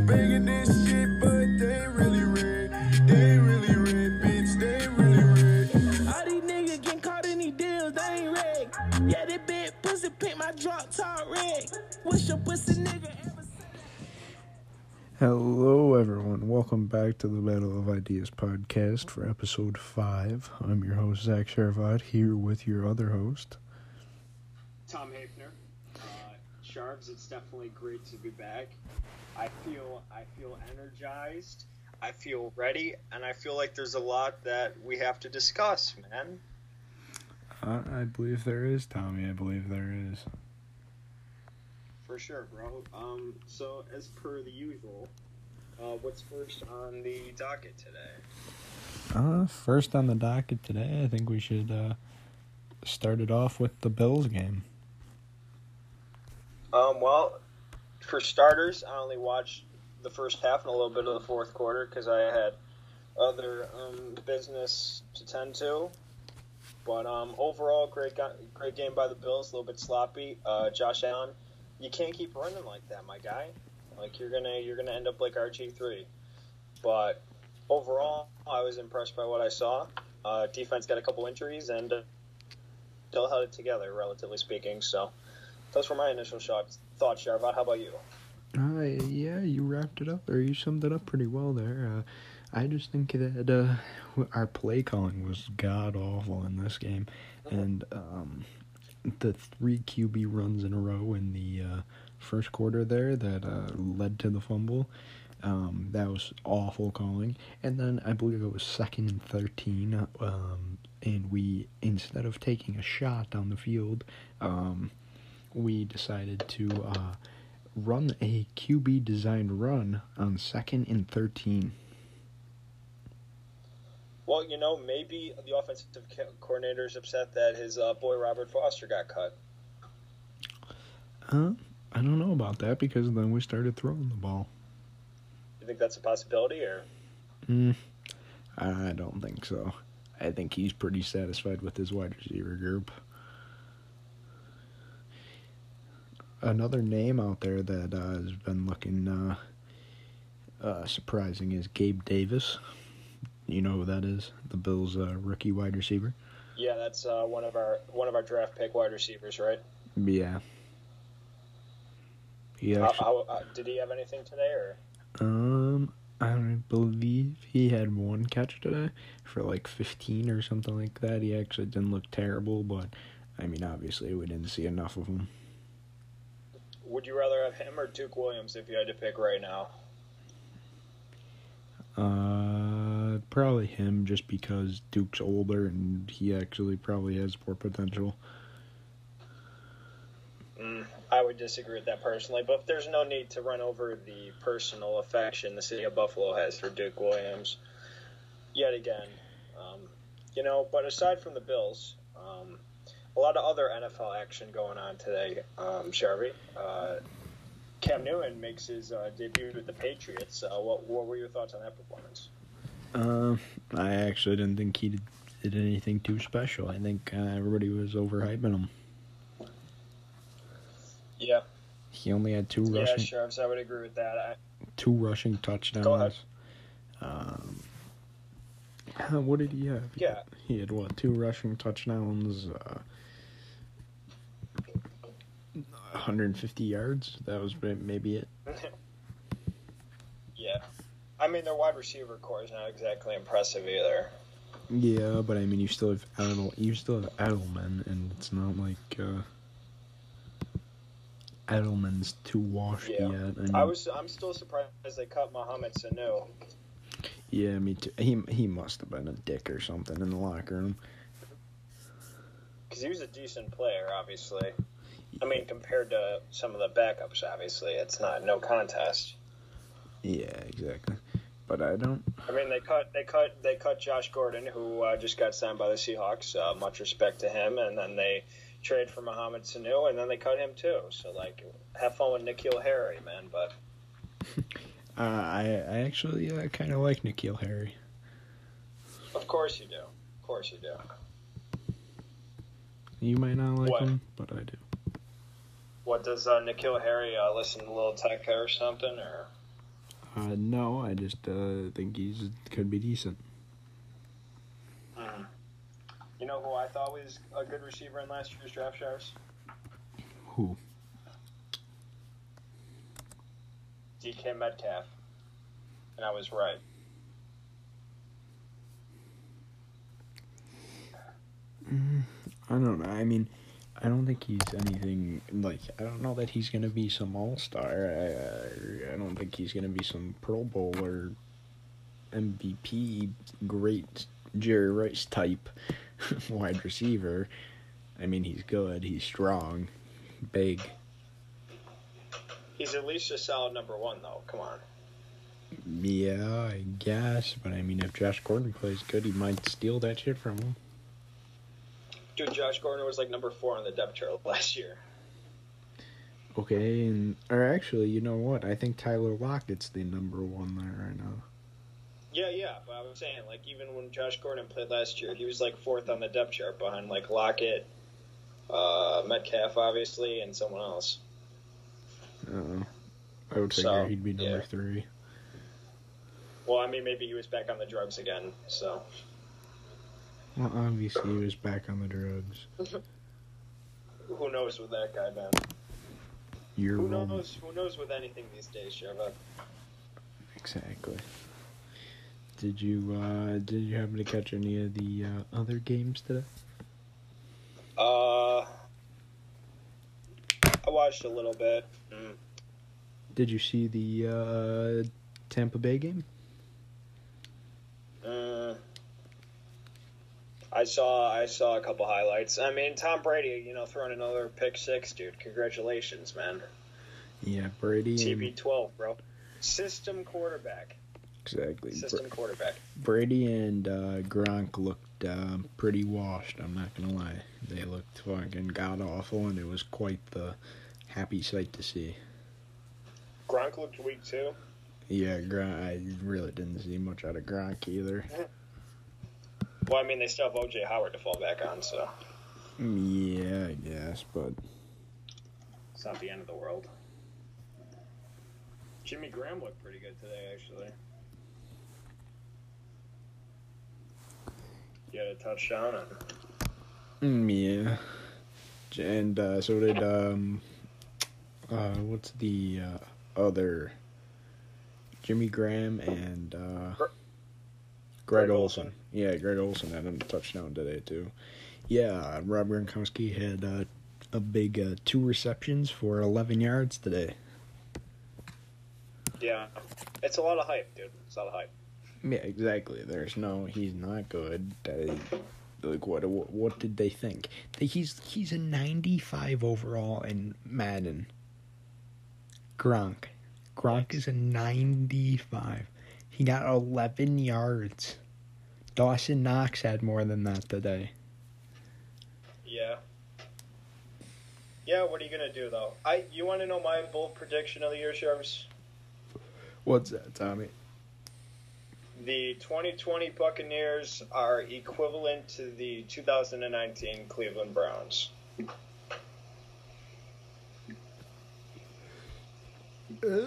Banging this shit, but they really red. They really red, bitch. They really red. All these niggas getting caught in these deals, they ain't red. Yeah, they big pussy paint my drop top red. What's your pussy nigga ever Hello, everyone. Welcome back to the Battle of Ideas podcast for episode five. I'm your host, Zach Sharvat, here with your other host. Tom Hafner. Uh, Sharps, it's definitely great to be back. I feel I feel energized. I feel ready, and I feel like there's a lot that we have to discuss, man. I, I believe there is, Tommy. I believe there is. For sure, bro. Um, so as per the usual, uh, what's first on the docket today? Uh, first on the docket today, I think we should uh, start it off with the Bills game. Um, well, for starters, I only watched the first half and a little bit of the fourth quarter because I had other um, business to tend to. But um, overall, great go- great game by the Bills. A little bit sloppy. Uh, Josh Allen, you can't keep running like that, my guy. Like you're gonna you're gonna end up like RG three. But overall, I was impressed by what I saw. Uh, defense got a couple injuries and uh, still held it together, relatively speaking. So those were my initial shots, thoughts, Sharvat. How about you? Uh, yeah, you wrapped it up, or you summed it up pretty well there. Uh, I just think that uh, our play calling was god awful in this game, and um, the three QB runs in a row in the uh, first quarter there that uh, led to the fumble. Um, that was awful calling, and then I believe it was second and thirteen, um, and we instead of taking a shot down the field, um, we decided to uh, run a QB designed run on second and 13. Well, you know, maybe the offensive co- coordinator is upset that his uh, boy Robert Foster got cut. Huh? I don't know about that because then we started throwing the ball. You think that's a possibility, or Mm, I don't think so. I think he's pretty satisfied with his wide receiver group. Another name out there that uh, has been looking uh, uh, surprising is Gabe Davis. You know who that is? The Bills' uh, rookie wide receiver. yeah, that's uh, one of our one of our draft pick wide receivers, right? Yeah. He How, actually, how, uh, did he have anything today, or um, I believe he had one catch today for like 15 or something like that. He actually didn't look terrible, but I mean, obviously, we didn't see enough of him. Would you rather have him or Duke Williams if you had to pick right now? Uh, probably him just because Duke's older and he actually probably has more potential. Mm, I would disagree with that personally, but there's no need to run over the personal affection the city of Buffalo has for Duke Williams. Yet again, um, you know. But aside from the Bills, um, a lot of other NFL action going on today. Um, Sharvey, uh, Cam Newton makes his uh, debut with the Patriots. Uh, what, what were your thoughts on that performance? Um, I actually didn't think he did, did anything too special. I think uh, everybody was overhyping him. Yeah, He only had two yeah, rushing Sharps, I would agree with that. I, two rushing touchdowns. Go ahead. Um, uh, what did he have? Yeah. He had what? Two rushing touchdowns. Uh, 150 yards. That was maybe it. yeah, I mean their wide receiver core is not exactly impressive either. Yeah, but I mean, you still have Adel, you still have Edelman, and it's not like uh, Edelman's too washed Yeah. yet. I, mean, I was I'm still surprised they cut Mohamed Sanu. Yeah, me too. He he must have been a dick or something in the locker room. because he was a decent player, obviously. I mean, compared to some of the backups, obviously, it's not no contest. Yeah, exactly. But I don't. I mean, they cut they cut they cut Josh Gordon, who uh, just got signed by the Seahawks. Uh, much respect to him, and then they trade for Mohamed Sanu, and then they cut him too. So like, have fun with N'Keal Harry, man. But Uh, I I actually uh, kind of like N'Keal Harry. of course you do, of course you do. You might not like What? him, but I do. What does uh, N'Keal Harry uh, listen to Little Tech or something, or Uh, no, I just uh, think he's could be decent. Mhm. You know who I thought was a good receiver in last year's draft, Sharps? Who? DK Metcalf. And I was right. Mm, I don't know. I mean, I don't think he's anything like. I don't know that he's gonna be some all star. I, I I don't think he's gonna be some Pro Bowl or MVP great Jerry Rice type wide receiver. I mean, he's good. He's strong, big. He's at least a solid number one, though. Come on. Yeah, I guess. But I mean, if Josh Gordon plays good, he might steal that shit from him. Dude, Josh Gordon was like number four on the depth chart last year. Okay, and or actually, you know what? I think Tyler Lockett's the number one there right now. Yeah, yeah, but I was saying, like, even when Josh Gordon played last year, he was like fourth on the depth chart behind like Lockett, uh, Metcalf, obviously, and someone else. Uh, I would So, he'd be number yeah. three. Well, I mean, maybe he was back on the drugs again, so. Well, obviously he was back on the drugs. Who knows with that guy, man? You're Who wrong. knows? Who knows with anything these days, Sheva? Exactly. Did you uh did you happen to catch any of the uh, other games today? Uh, I watched a little bit. Mm. Did you see the uh Tampa Bay game? Mm. I saw I saw a couple highlights. I mean, Tom Brady, you know, throwing another pick six, dude. Congratulations, man. Yeah, Brady. TB12, bro. System quarterback. exactly. Br- System quarterback. Brady and uh, Gronk looked uh, pretty washed. I'm not gonna lie. They looked fucking god awful, and it was quite the happy sight to see. Gronk looked weak too. Yeah, Gronk. I really didn't see much out of Gronk either. Well, I mean, they still have OJ Howard to fall back on, so Yeah, I guess, but it's not the end of the world. Jimmy Graham looked pretty good today, actually. He had a touchdown and Mm, yeah. And uh, so did um uh what's the uh, other Jimmy Graham and uh Greg Greg Olsen. Olsen. Yeah, Greg Olsen had a touchdown today too. Yeah, Rob Gronkowski had uh, a big uh, two receptions for 11 yards today. yeah, it's a lot of hype, dude. It's a lot of hype. Yeah, exactly. There's no, he's not good. Uh, like what? What what did they think? He's he's a 95 overall in Madden. Gronk, Gronk is a 95. He got 11 yards. Dawson Knox had more than that today. Yeah. Yeah, what are you gonna do though? I you want to know my bold prediction of the year, Sharps? What's that, Tommy? The 2020 Buccaneers are equivalent to the 2019 Cleveland Browns. Uh,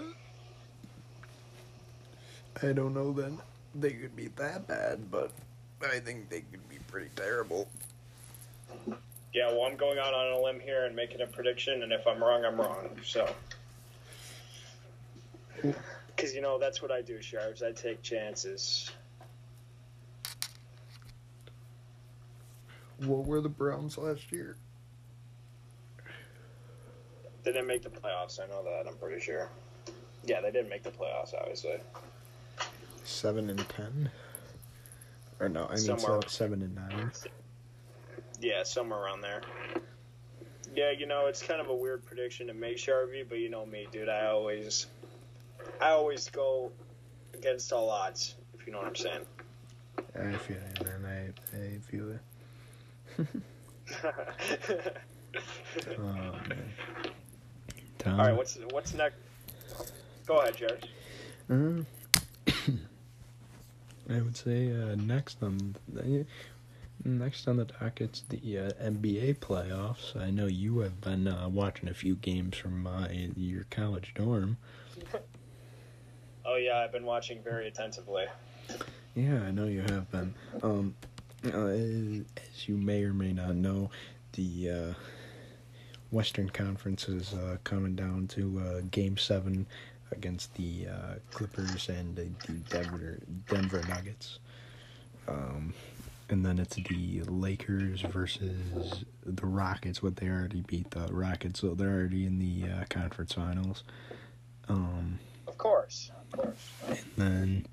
I don't know then. They could be that bad, but I think they could be pretty terrible. Yeah, well, I'm going out on a limb here and making a prediction, and if I'm wrong, I'm wrong. So, because you know that's what I do, Sharps. I take chances. What were the Browns last year? They didn't make the playoffs. I know that. I'm pretty sure. Yeah, they didn't make the playoffs, obviously. Seven and ten. Or no, I mean Somewhere- seven, and nine. Yeah, somewhere around there. Yeah, you know, it's kind of a weird prediction to make, Sharpie, but you know me, dude. I always, I always go against all odds. If you know what I'm saying. I feel it, man. I, I feel it. Oh man. All right, what's what's next? Go ahead, Jared. Uh, I would say uh, next on the, next on the docket's the uh, NBA playoffs. I know you have been uh, watching a few games from uh, your college dorm. Oh yeah, I've been watching very attentively. Yeah, I know you have been. Um, uh, as you may or may not know, the uh, Western Conference is uh, coming down to uh, Game Seven against the uh, Clippers and the, Denver Denver Nuggets. Um, and then it's the Lakers versus the Rockets. What they already beat the Rockets, so they're already in the uh, conference finals. Um, Of course, of course. and then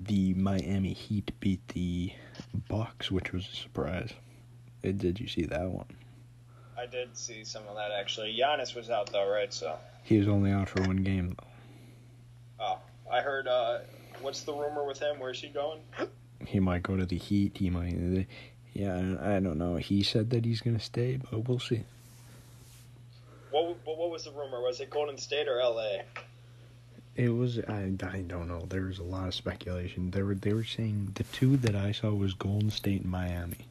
the Miami Heat beat the Bucks, which was a surprise. Did you see that one? I did see some of that actually. Giannis was out though, right? So, He was only out for one game though. oh, I heard. uh What's the rumor with him? Where's he going? He might go to the Heat. He might. Yeah, I don't know. He said that he's gonna stay, but we'll see. What? What what was the rumor? Was it Golden State or L.A.? It was I, I don't know. There was a lot of speculation. They were they were saying the two that I saw was Golden State and Miami.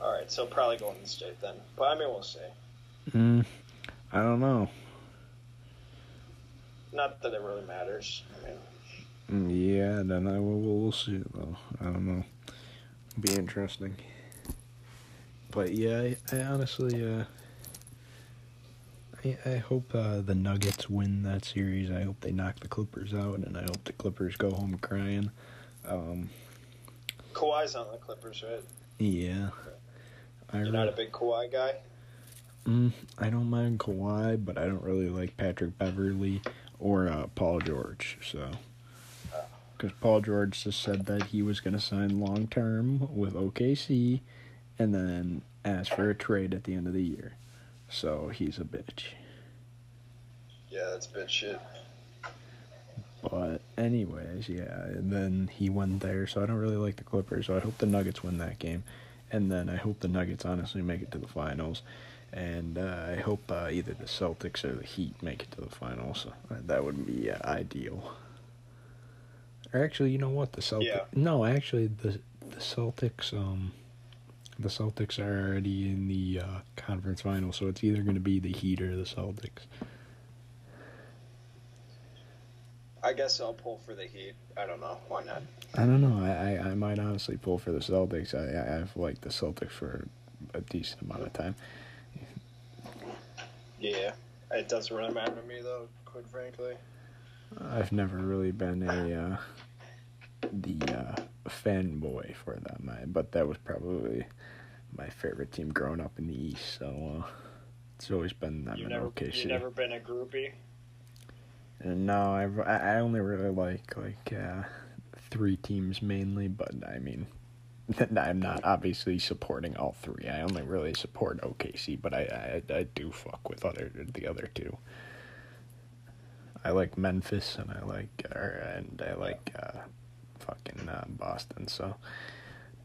All right, so probably Golden State then. But I mean, we'll see. Mm, I don't know. Not that it really matters. I mean, Mm, Yeah, then I will we'll, we'll see though. I don't know. Be interesting. But yeah, I, I honestly uh I, I hope uh, the Nuggets win that series. I hope they knock the Clippers out, and I hope the Clippers go home crying. Um, Kawhi's on the Clippers, right? yeah, You're not a big Kawhi guy. Mm, I don't mind Kawhi, but I don't really like Patrick Beverley or uh, Paul George. So, because Paul George just said that he was going to sign long term with OKC, and then ask for a trade at the end of the year. So he's a bitch. Yeah, that's bitch shit. But anyways, yeah. And then he went there, so I don't really like the Clippers. So I hope the Nuggets win that game, and then I hope the Nuggets honestly make it to the finals, and uh, I hope uh, either the Celtics or the Heat make it to the finals. Uh, That would be uh, ideal. Or actually, you know what? The Celtics. Yeah. No, actually, the the Celtics. Um, the Celtics are already in the uh, conference final, so it's either going to be the Heat or the Celtics. I guess I'll pull for the Heat. I don't know. Why not? I don't know. I, I, I might honestly pull for the Celtics. I, I I've liked the Celtics for a decent amount of time. Yeah, it doesn't really matter to me though. Quite frankly. I've never really been a uh, the uh, fanboy for them, I, but that was probably my favorite team growing up in the East. So uh, it's always been them You in never, OKC. you never been a groupie. And no, I've, I I only really like like uh, three teams mainly, but I mean, I'm not obviously supporting all three. I only really support OKC, but I I, I do fuck with other the other two. I like Memphis and I like uh, and I like uh, fucking uh, Boston. So,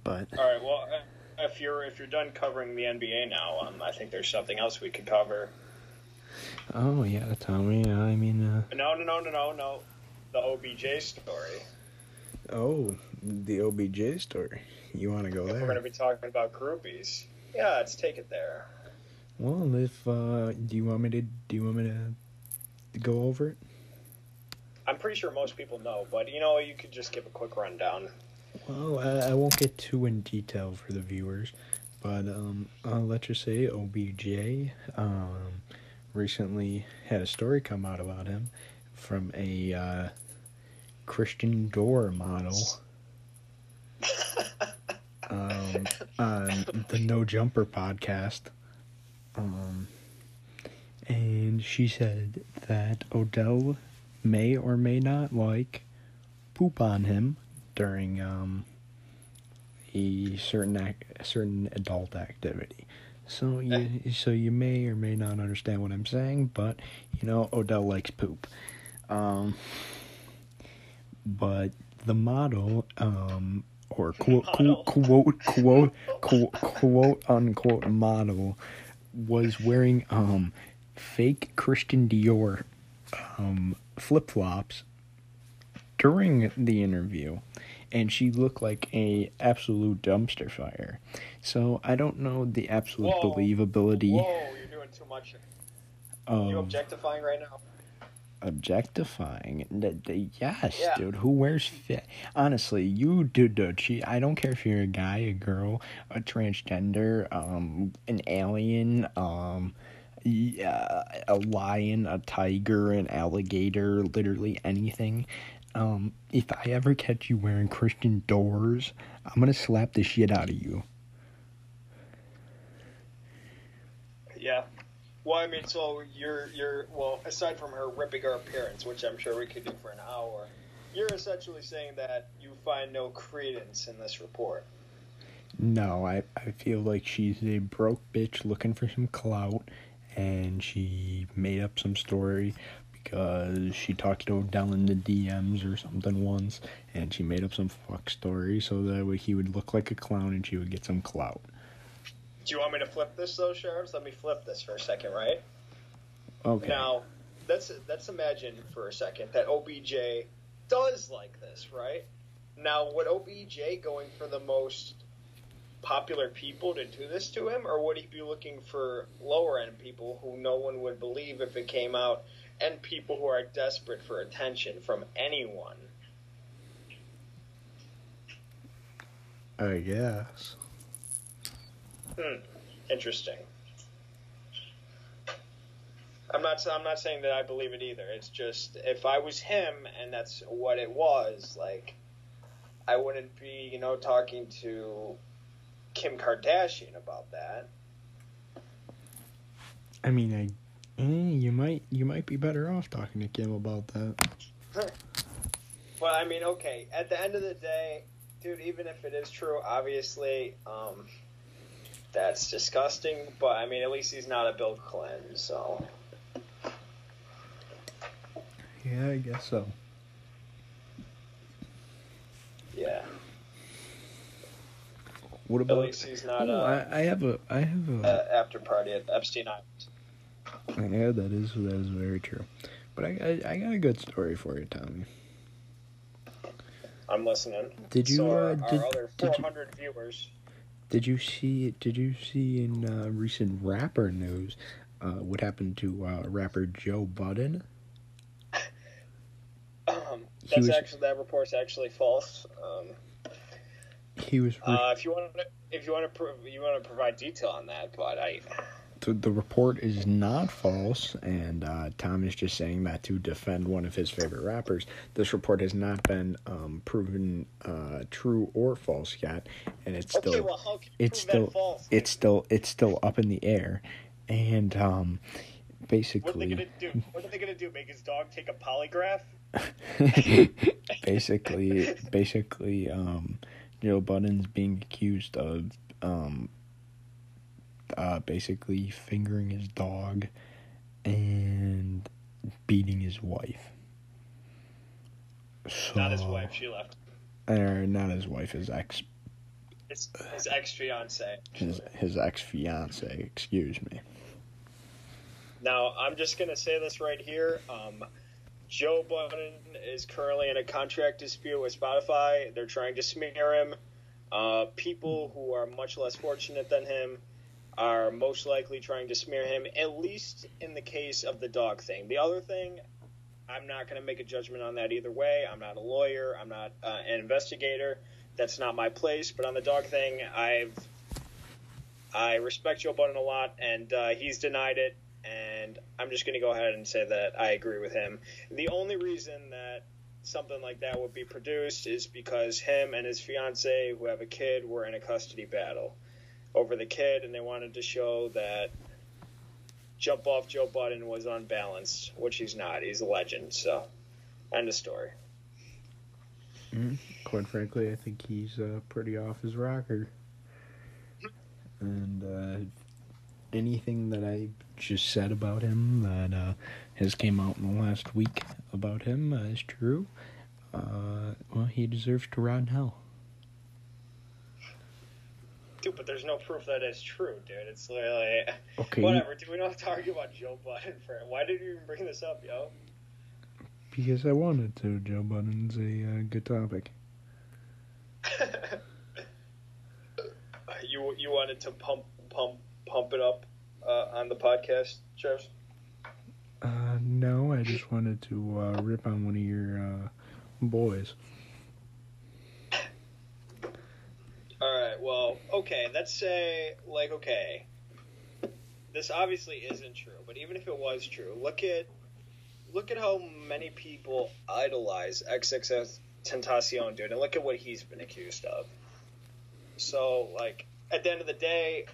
but All right. Well, uh, if you're if you're done covering the NBA now, um, I think there's something else we could cover. oh yeah, Tommy. I mean, uh, No, no, no, no, no, no. The OBJ story. oh the OBJ story. You want to go If we're going to be talking about groupies, yeah, let's take it there. Well, if uh, do you want me to do you want me to go over it? I'm pretty sure most people know, but you know, you could just give a quick rundown. Well, I, I won't get too in detail for the viewers, but um, uh, let's just say OBJ um, recently had a story come out about him from a uh, Christian Dior model um, on the No Jumper podcast. Um, and she said that Odell may or may not like poop on him during um, a certain ac- a certain adult activity. So you so you may or may not understand what I'm saying, but you know Odell likes poop. Um, but the model um, or quote Model. quote quote quote quote unquote model was wearing um fake Christian Dior um flip flops during the interview and she looked like a absolute dumpster fire. So I don't know the absolute Whoa. believability Whoa, you're doing too much. Are you objectifying right now? Objectifying. Yes, Yeah. dude. Who wears fit? Honestly, you do the cheat. I don't care if you're a guy, a girl, a transgender, um, an alien, um, yeah, a lion, a tiger, an alligator, literally anything. Um, if I ever catch you wearing Christian Diors, I'm gonna slap the shit out of you. Yeah. Well, I mean, so you're you're well, aside from her ripping her appearance, which I'm sure we could do for an hour, you're essentially saying that you find no credence in this report. No, I, I feel like she's a broke bitch looking for some clout, and she made up some story because she talked to Odell in the DMs or something once, and she made up some fuck story so that way he would look like a clown and she would get some clout. Do you want me to flip this though, sheriffs? Let me flip this for a second, right? Okay. Now, let's let's imagine for a second that OBJ does like this, right? Now, would OBJ going for the most popular people to do this to him, or would he be looking for lower end people who no one would believe if it came out, and people who are desperate for attention from anyone? I guess. Hmm. Interesting. I'm not. I'm not saying that I believe it either. It's just if I was him and that's what it was, like, I wouldn't be, you know, talking to Kim Kardashian about that. I mean, I, eh, you might you might be better off talking to Kim about that. well, I mean, okay. At the end of the day, dude, even if it is true, obviously, um, that's disgusting. But I mean, at least he's not a Bill Clinton, so. Yeah, I guess so. Yeah, What at about? least he's not Oh, uh, I, I have a I have a. uh, after party at Epstein Island. Yeah, that is that is very true. But I, I I got a good story for you, Tommy. I'm listening. Did you, So uh, our did- other did you- viewers. Did you see? Did you see in uh, recent rapper news uh, what happened to uh, rapper Joe Budden? Um, that's was- actually that report's actually false. Um, He was. Re- uh, if you want to, if you want to, pro- you want to provide detail on that, but I, the, the report is not false, and uh, Tom is just saying that to defend one of his favorite rappers. This report has not been um, proven uh, true or false yet, and it's okay, still well, how can you it's still false? it's still it's still up in the air, and um, what are they basically. gonna do? What are they gonna do? Make his dog take a polygraph? basically, basically, um, Joe Budden's being accused of, um, uh, basically fingering his dog and beating his wife. So, Not his wife. She left. Or not his wife, his ex, His, his ex fiance. his his ex fiance. Excuse me. Now, I'm just going to say this right here. Um, Joe Budden is currently in a contract dispute with Spotify. They're trying to smear him. Uh, people who are much less fortunate than him are most likely trying to smear him, at least in the case of the dog thing. The other thing, I'm not going to make a judgment on that either way. I'm not a lawyer, I'm not uh, an investigator. That's not my place. But on the dog thing, I've. I respect Joe Budden a lot, and uh, he's denied it and I'm just going to go ahead and say that I agree with him. The only reason that something like that would be produced is because him and his fiance, who have a kid, were in a custody battle over the kid, and they wanted to show that jump off Joe Budden was unbalanced, which he's not. He's a legend. So, end of story. Quite frankly, I think he's uh, pretty off his rocker. And uh, anything that I just said about him that uh, has came out in the last week about him uh, is true. Uh, well, he deserves to rot in hell. Dude, but there's no proof that it's true, dude. It's literally Okay, whatever. Do we don't have to argue about Joe Budden for it. Why did you even bring this up, yo? because I wanted to. Joe Budden's a uh, good topic. you you wanted to pump pump pump it up uh, on the podcast, Travis? Uh, now. I just wanted to uh, rip on one of your uh, boys. All right. Well, okay. Let's say, like, okay, this obviously isn't true, but even if it was true, look at look at how many people idolize XXS Tentacion, dude, and look at what he's been accused of. So, like, at the end of the day,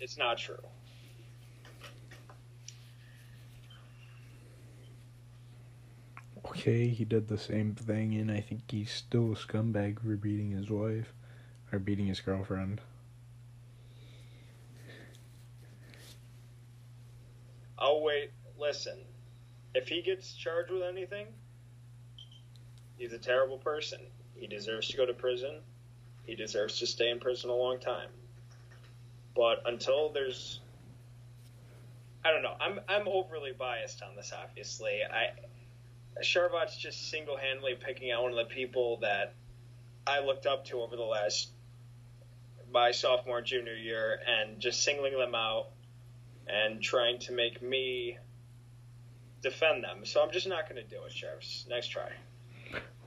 it's not true. Okay, he did the same thing, and I think he's still a scumbag for beating his wife or beating his girlfriend. Oh wait, listen. If he gets charged with anything, he's a terrible person. He deserves to go to prison. He deserves to stay in prison a long time. But until there's I don't know. I'm I'm overly biased on this obviously. I Sharvat's just single handedly picking out one of the people that I looked up to over the last my sophomore junior year and just singling them out and trying to make me defend them. So I'm just not going to do it, Sheriffs. Next try.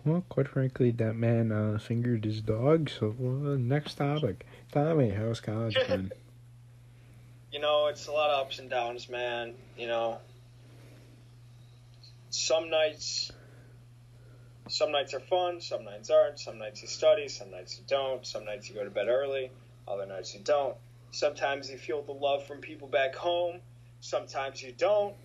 Well, quite frankly, that man uh, fingered his dog. So, uh, next topic. Tommy, how's college been? You know, it's a lot of ups and downs, man. You know, some nights, some nights are fun, some nights aren't. Some nights you study, some nights you don't. Some nights you go to bed early, other nights you don't. Sometimes you feel the love from people back home. Sometimes you don't.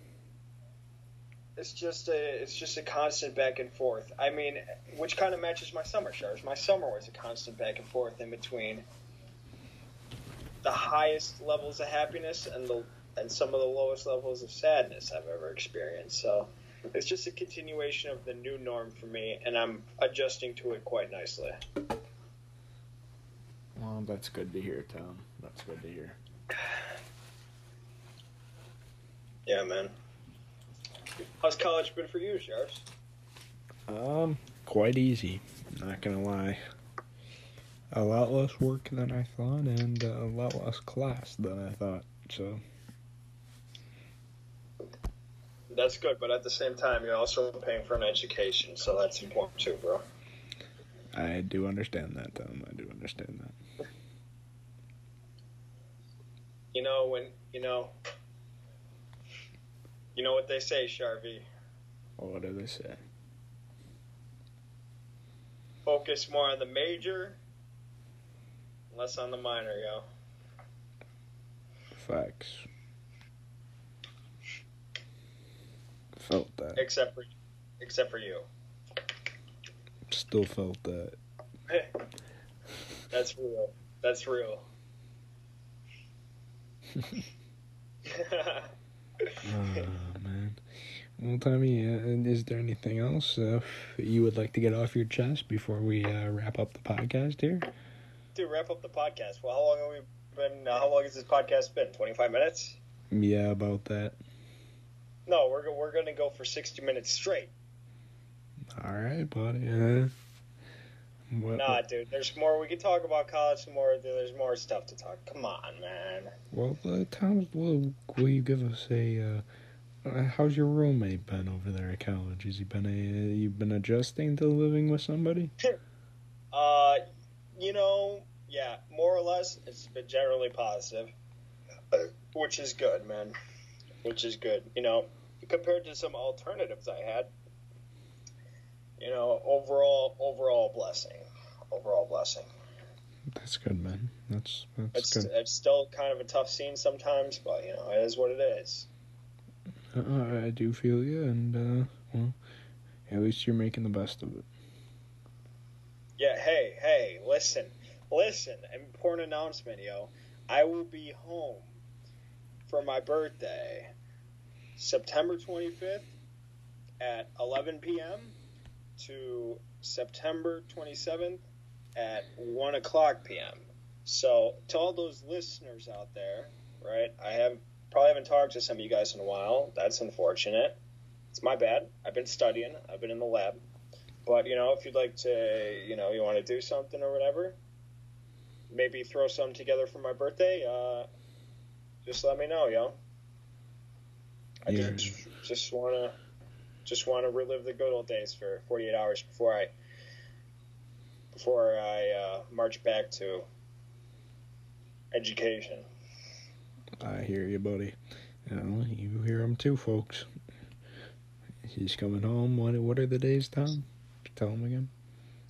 It's just a it's just a constant back and forth. I mean, which kind of matches my summer showers. My summer was a constant back and forth in between the highest levels of happiness and the and some of the lowest levels of sadness I've ever experienced. So it's just a continuation of the new norm for me, and I'm adjusting to it quite nicely. Well, that's good to hear, Tom. That's good to hear. Yeah, man. How's college been for you, Sheriffs? Um, quite easy. Not gonna lie. A lot less work than I thought, and a lot less class than I thought. So, That's good, but at the same time, you're also paying for an education, so that's important too, bro. I do understand that, Tom. I do understand that. You know when you know. You know what they say, Sharvie. What do they say? Focus more on the major, less on the minor, yo. Facts. Felt that. Except for, except for you. Still felt that. That's real. That's real. Oh, man. Well, Tommy, uh, is there anything else uh, you would like to get off your chest before we uh, wrap up the podcast here? to wrap up the podcast. Well, how long have we been? Uh, how long has this podcast been? Twenty five minutes? Yeah, about that. No, we're we're gonna go for sixty minutes straight. All right, buddy. Uh, what, Nah, dude. There's more. We could talk about college more. There's more stuff to talk. Come on, man. Well, uh, Tom, will, will you give us a? Uh, uh, how's your roommate been over there at college? Has he been a? Uh, you been adjusting to living with somebody? Uh, you know, yeah, more or less, it's been generally positive, which is good, man. Which is good. You know, compared to some alternatives I had, you know, overall, overall blessing, overall blessing. That's good, man. That's that's It's good. it's still kind of a tough scene sometimes, but you know, it is what it is. Uh, I do feel you, and uh, well, at least you're making the best of it. Yeah, hey, hey, listen, listen, important announcement, yo. I will be home for my birthday, September 25th at 11 p.m. to September 27th at 1 o'clock p.m. So, to all those listeners out there, right, I have probably haven't talked to some of you guys in a while. That's unfortunate. It's my bad. I've been studying, I've been in the lab. But you know, if you'd like to, you know, you want to do something or whatever, maybe throw something together for my birthday. Uh, just let me know, yo. I Yeah. just just wanna just wanna relive the good old days for 48 hours before I before I uh, march back to education. I hear you, buddy. You, you hear him too, folks. He's coming home. What what are the days, Tom? Tell him again.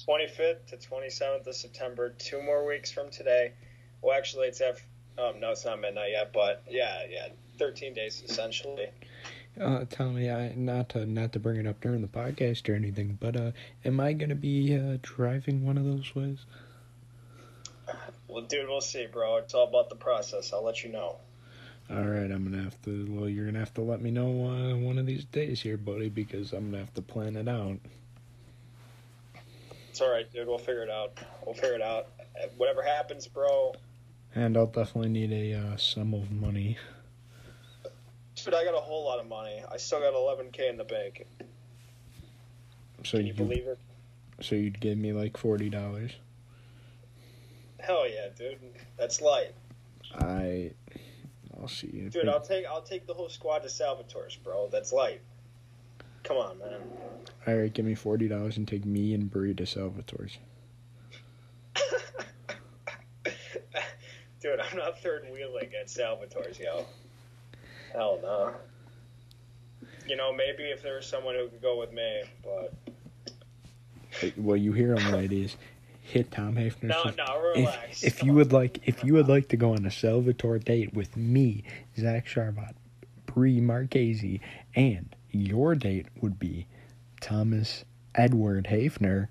25th to 27th of September, two more weeks from today. Well, actually, it's F. Um, no, it's not midnight yet, but yeah, yeah, 13 days essentially. Uh, tell me, I, not to not to bring it up during the podcast or anything, but uh, am I gonna be uh, driving one of those ways? Well, dude, we'll see, bro. It's all about the process. I'll let you know. All right, I'm gonna have to. Well, you're gonna have to let me know uh, one of these days here, buddy, because I'm gonna have to plan it out. It's all right, dude. We'll figure it out. We'll figure it out. Whatever happens, bro. And I'll definitely need a uh, sum of money. Dude, I got a whole lot of money. I still got 11k in the bank. So Can you believe it? So you'd give me like forty dollars. Hell yeah, dude. That's light. I, I'll see you. Dude, I'll take I'll take the whole squad to Salvatore's, bro. That's light. Come on, man. All right, give me forty dollars and take me and Bree to Salvatore's. Dude, I'm not third wheeling at Salvatore's, yo. Hell no. You know, maybe if there was someone who could go with me, but Well, you hear him, ladies. Hit Tom Hafner. no, no, If, relax. if Come you on. would like, if you would like to go on a Salvatore date with me, Zach Charbot, Bree Marchese, and your date would be Thomas Edward Hafner,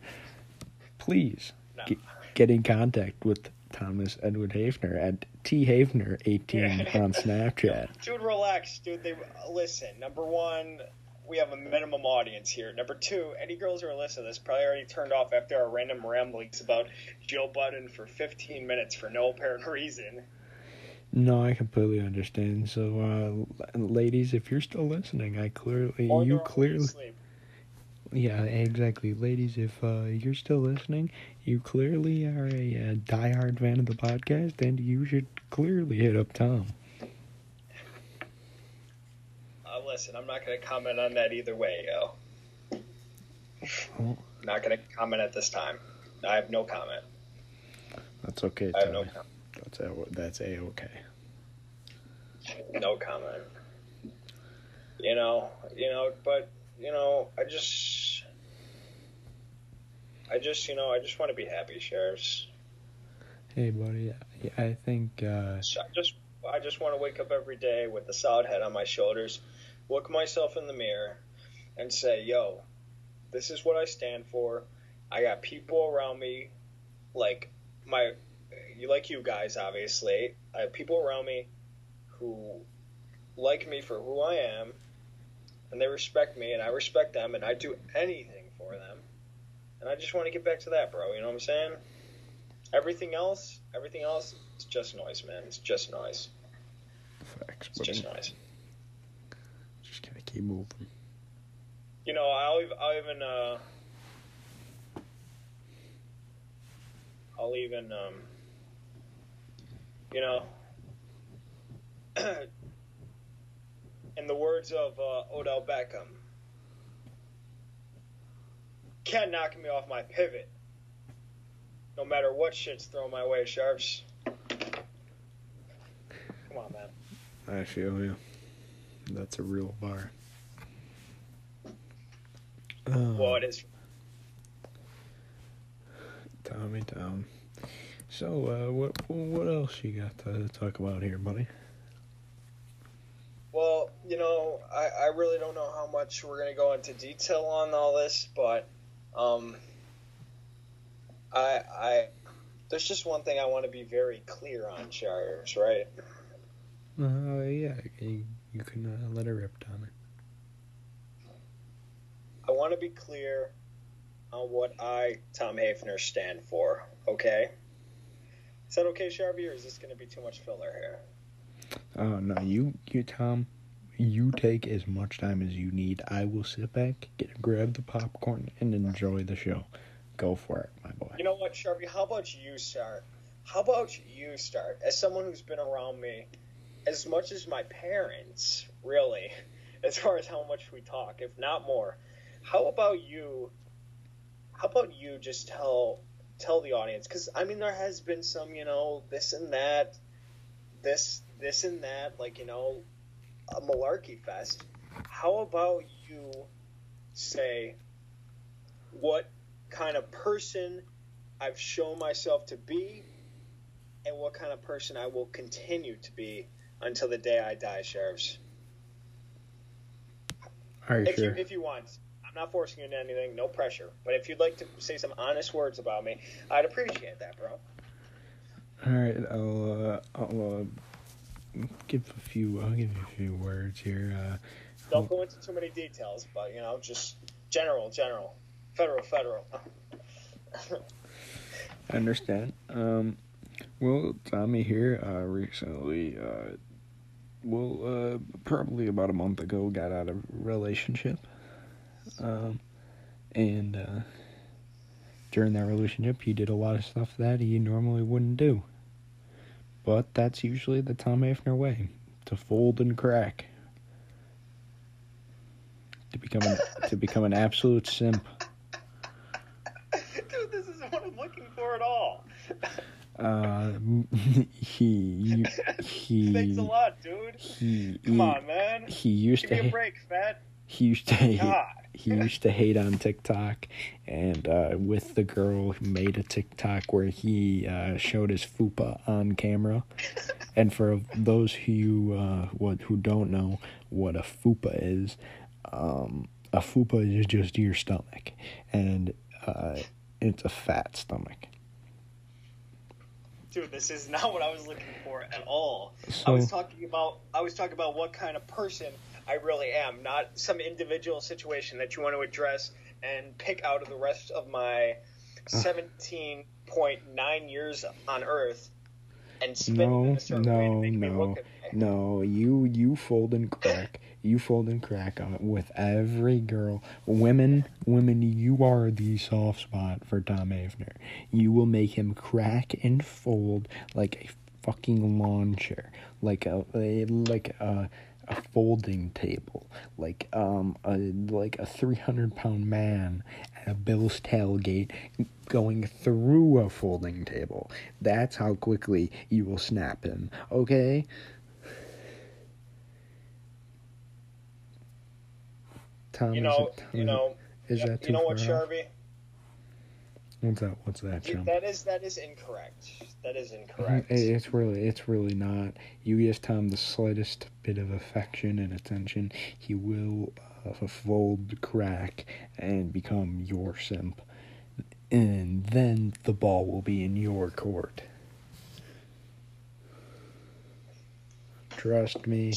please No. get, get in contact with Thomas Edward Hafner at T Hafner eighteen on Snapchat. Dude, relax, dude. They listen. Number one, we have a minimum audience here. Number two, any girls who are listening to this probably already turned off after our random ramblings about Joe Budden for 15 minutes for no apparent reason. No, I completely understand. So, uh, ladies, if you're still listening, I clearly, Or you clearly, yeah, exactly. Ladies, if uh, you're still listening, you clearly are a, uh diehard fan of the podcast, and you should clearly hit up Tom. Uh, listen, I'm not going to comment on that either way, yo. Oh. Not going to comment at this time. I have no comment. That's okay, I have no Tom. comment. That's a, that's a okay. No comment. You know, you know, but you know, I just, I just, you know, I just want to be happy, sheriffs. Hey, buddy, I, think uh, I just, I just want to wake up every day with a solid head on my shoulders, look myself in the mirror, and say, "Yo, this is what I stand for. I got people around me, like my, you like you guys, obviously. I have people around me who like me for who I am, and they respect me, and I respect them, and I do anything for them. And I just want to get back to that, bro. You know what I'm saying? Everything else, everything else, it's just noise, man. It's just noise. facts, It's just noise. Just gotta keep moving. You know, I'll even, I'll even, uh, I'll even, um, you know, in the words of uh, Odell Beckham, can't knock me off my pivot. No matter what shit's thrown my way, Sharps. Come on, man. I feel you. That's a real bar. Uh, Well, it is. Tommy Tom. So, uh, what what else you got to talk about here, buddy? Well, you know, I, I really don't know how much we're going to go into detail on all this, but um, I, I, there's just one thing I want to be very clear on, Shires, right? Uh, yeah, you, you can uh, let it rip, Tommy. I want to be clear on what I, Tom Hafner, stand for, okay? Is that okay, Sharvy, or is this going to be too much filler here? Oh no, you you Tom, you take as much time as you need. I will sit back, get grab the popcorn, and enjoy the show. Go for it, my boy. You know what, Sharpie? How about you start? How about you start? As someone who's been around me as much as my parents, really, as far as how much we talk, if not more. How about you? How about you just tell tell the audience? Because I mean, there has been some, you know, this and that, this this and that, like you know, a malarkey fest. How about you say what kind of person I've shown myself to be, and what kind of person I will continue to be until the day I die, sheriffs. All right, If sure. you if you want, I'm not forcing you into anything, no pressure. But if you'd like to say some honest words about me, I'd appreciate that, bro. All right, I'll uh, I'll uh, give a few. I'll give you a few words here. Uh, Don't go into too many details, but you know, just general, general, federal, federal. I understand. Um, well, Tommy here uh, recently, uh, well, uh, probably about a month ago, got out of a relationship. Um, and uh, during that relationship, he did a lot of stuff that he normally wouldn't do. But that's usually the Tom Hafner way to fold and crack. To become an, to become an absolute simp. Dude, this isn't what I'm looking for at all. Uh, he he Thanks a lot, dude. he Come on, man. he used Give to me a ha- break, fat. He used to hate, he used to hate on TikTok, and uh, with the girl who made a TikTok where he uh, showed his fupa on camera. And for those who uh, what who don't know what a fupa is, um, a fupa is just your stomach, and uh, it's a fat stomach. Dude, this is not what I was looking for at all. I was talking about I was talking about what kind of person I really am, not some individual situation that you want to address and pick out of the rest of my 17.9 years on Earth and spin it in No, a certain way to no, me no, look at me. no. You you fold and crack. You fold and crack on with every girl. Women, women. You are the soft spot for Tom Avner. You will make him crack and fold like a fucking lawn chair, like a, a like a a folding table, like um a like a three hundred pound man at a Bill's tailgate going through a folding table. That's how quickly you will snap him. Okay. Tom, You is it- you know, is you, that you too know what? Sharvey? What's that? What's that, You- Chum? that is that is incorrect. That is Mhm, incorrect. It's really, it's really not. You give Tom the slightest bit of affection and attention, he will uh, fold, crack, and become your simp. And then the ball will be in your court. Trust me,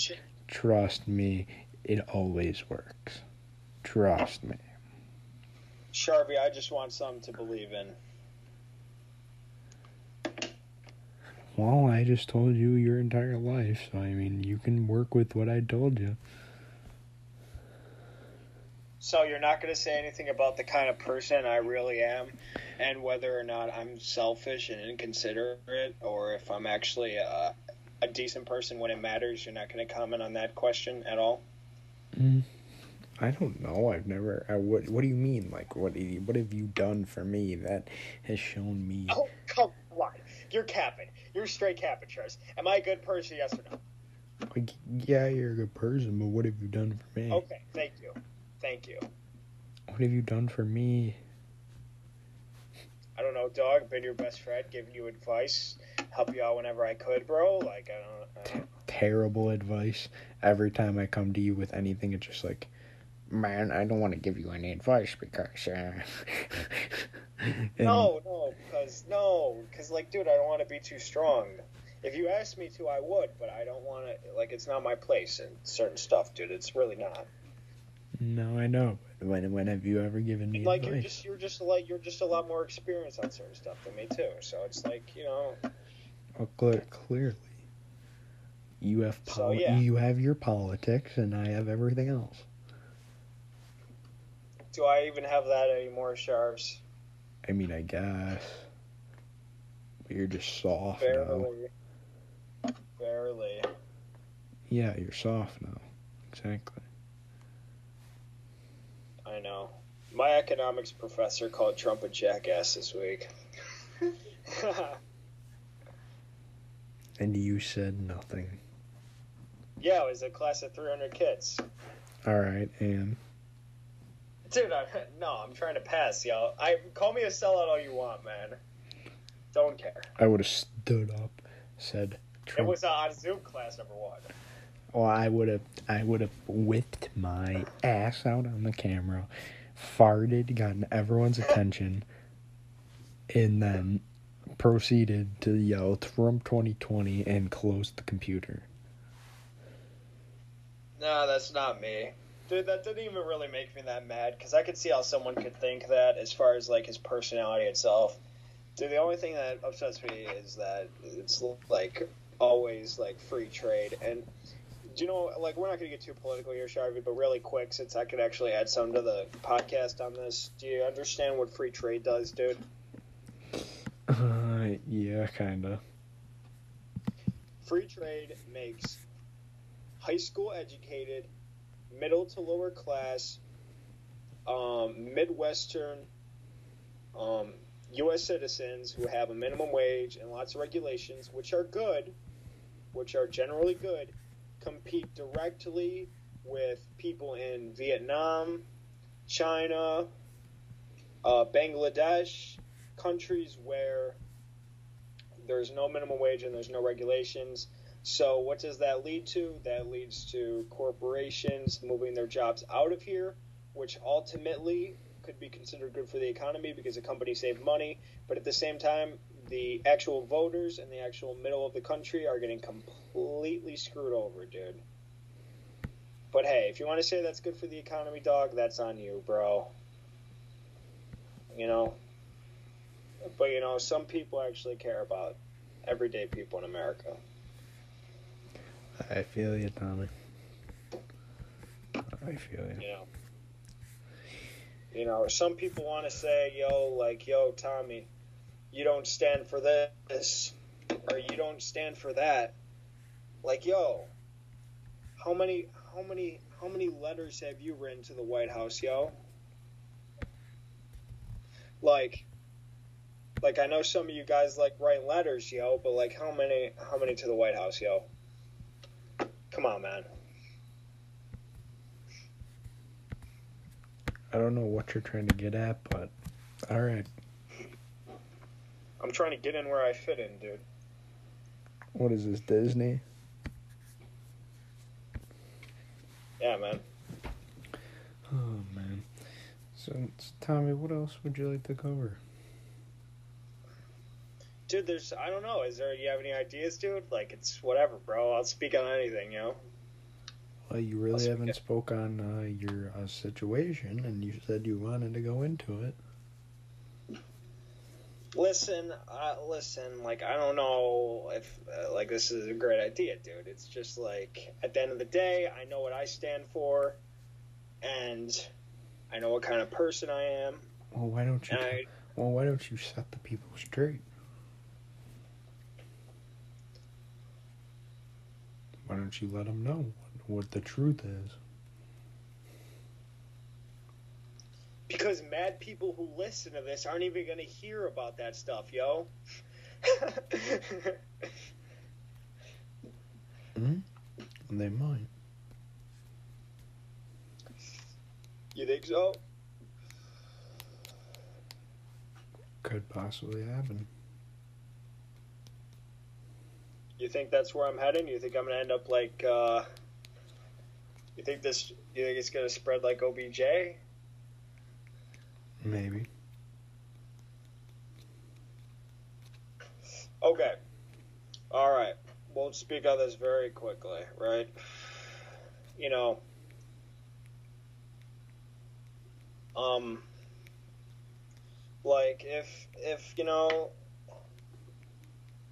trust me, it always works. Trust me. Sharvey, I just want something to believe in. Well, I just told you your entire life, so I mean, you can work with what I told you. So you're not going to say anything about the kind of person I really am, and whether or not I'm selfish and inconsiderate, or if I'm actually a, a decent person when it matters. You're not going to comment on that question at all. Mm, I don't know. I've never. I, what What do you mean? Like, what? What have you done for me that has shown me? Oh, come on! You're capping. You're straight capping, Charles. Am I a good person? Yes or no? Like, yeah, you're a good person, but what have you done for me? Okay, thank you, thank you. What have you done for me? I don't know, dog. Been your best friend, giving you advice, help you out whenever I could, bro. Like I don't. I don't Terrible advice. Every time I come to you with anything, it's just like, man, I don't want to give you any advice because. Uh... and- No, no, because no, because like, dude, I don't want to be too strong. If you asked me to, I would, but I don't want to. Like, it's not my place in certain stuff, dude. It's really not. No, I know. When when have you ever given me Like, you're just you're just like you're just a lot more experienced on certain stuff than me too. So it's like you know, Oh, clear, clearly. You have So, yeah. you have your politics, and I have everything else. Do I even have that anymore, Sharves? I mean, I guess. But you're just soft now. Barely, barely. Yeah, you're soft now. Exactly. I know. My economics professor called Trump a jackass this week. And you said nothing. yeah, it was a class of 300 kids. All right, and Dude, I, no, I'm trying to pass, y'all. I call me a sellout all you want, man. Don't care. I would have stood up, said It was uh, on Zoom class number one. Well, I would have, I would have whipped my ass out on the camera, farted, gotten everyone's attention, and then proceeded to yell Trump 2020 and closed the computer. No, that's not me. Dude, that didn't even really make me that mad because I could see how someone could think that as far as like his personality itself. Dude, the only thing that upsets me is that it's like always like free trade. And do you know, like, we're not going to get too political here, Sharvy, but really quick, since I could actually add some to the podcast on this, do you understand what free trade does, dude? Uh, yeah, kinda. Free trade makes high school educated, middle to lower class, um, Midwestern, um, U.S. citizens who have a minimum wage and lots of regulations, which are good, which are generally good, compete directly with people in Vietnam, China, uh, Bangladesh, countries where there's no minimum wage and there's no regulations. So what does that lead to? That leads to corporations moving their jobs out of here, which ultimately could be considered good for the economy because the company saved money. But at the same time, the actual voters in the actual middle of the country are getting completely screwed over, dude. But hey, if you want to say that's good for the economy, dog, that's on you, bro. You know? But you know, some people actually care about everyday people in America. I feel you, Tommy. I feel you. You know. You know, some people want to say, "Yo, like, yo, Tommy, you don't stand for this, or you don't stand for that." Like, yo, how many, how many, how many letters have you written to the White House, yo? Like, like I know some of you guys like writing letters, yo, but like, how many, how many to the White House, yo? Come on, man. I don't know what you're trying to get at, but all right. I'm trying to get in where I fit in, dude. What is this, Disney? Yeah, man. Oh man. So, Tommy, what else would you like to cover? Dude, there's I don't know. Is there you have any ideas, dude? Like it's whatever, bro. I'll speak on anything, you know. Well, you really haven't forget- spoke on uh, your uh, situation, and you said you wanted to go into it. Listen, uh, listen. Like I don't know if uh, like this is a great idea, dude. It's just like at the end of the day, I know what I stand for, and I know what kind of person I am. Well, why don't you? And I, Well, why don't you set the people straight? Why don't you let them know what, what the truth is? because mad people who listen to this aren't even gonna hear about that stuff, yo. And hmm? they might. you think so? Could possibly happen. You think that's where I'm heading? You think I'm gonna end up like? uh You think this? You think it's gonna spread like OBJ? Maybe. Okay. All right. We'll speak on this very quickly, right? You know, um, like if if you know,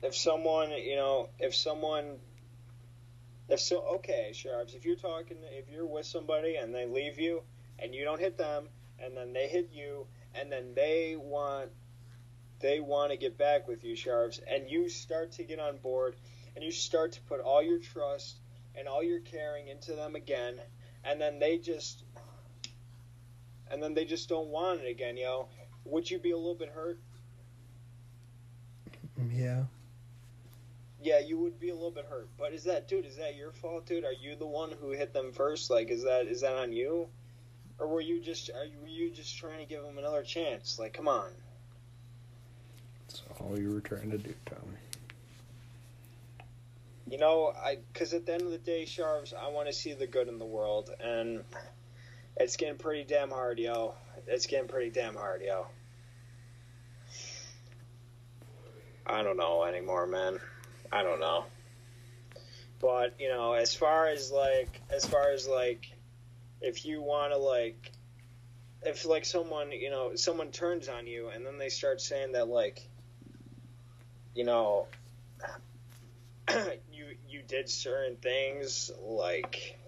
if someone you know, if someone, if so, okay, Sharps, if you're talking, if you're with somebody and they leave you and you don't hit them, and then they hit you, and then they want they want to get back with you, Sharps, and you start to get on board and you start to put all your trust and all your caring into them again, and then they just and then they just don't want it again, yo, would you be a little bit hurt? Yeah. Yeah, you would be a little bit hurt. But is that, dude? Is that your fault, dude? Are you the one who hit them first? Like, is that is that on you, or were you just are you, were you just trying to give them another chance? Like, come on. That's all you were trying to do, Tommy. You know, I because at the end of the day, Sharps, I want to see the good in the world, and it's getting pretty damn hard, yo. It's getting pretty damn hard, yo. I don't know anymore, man. I don't know. But you know, as far as like, as far as like, if you want to like, if like someone, you know, someone turns on you and then they start saying that like, you know, you you did certain things like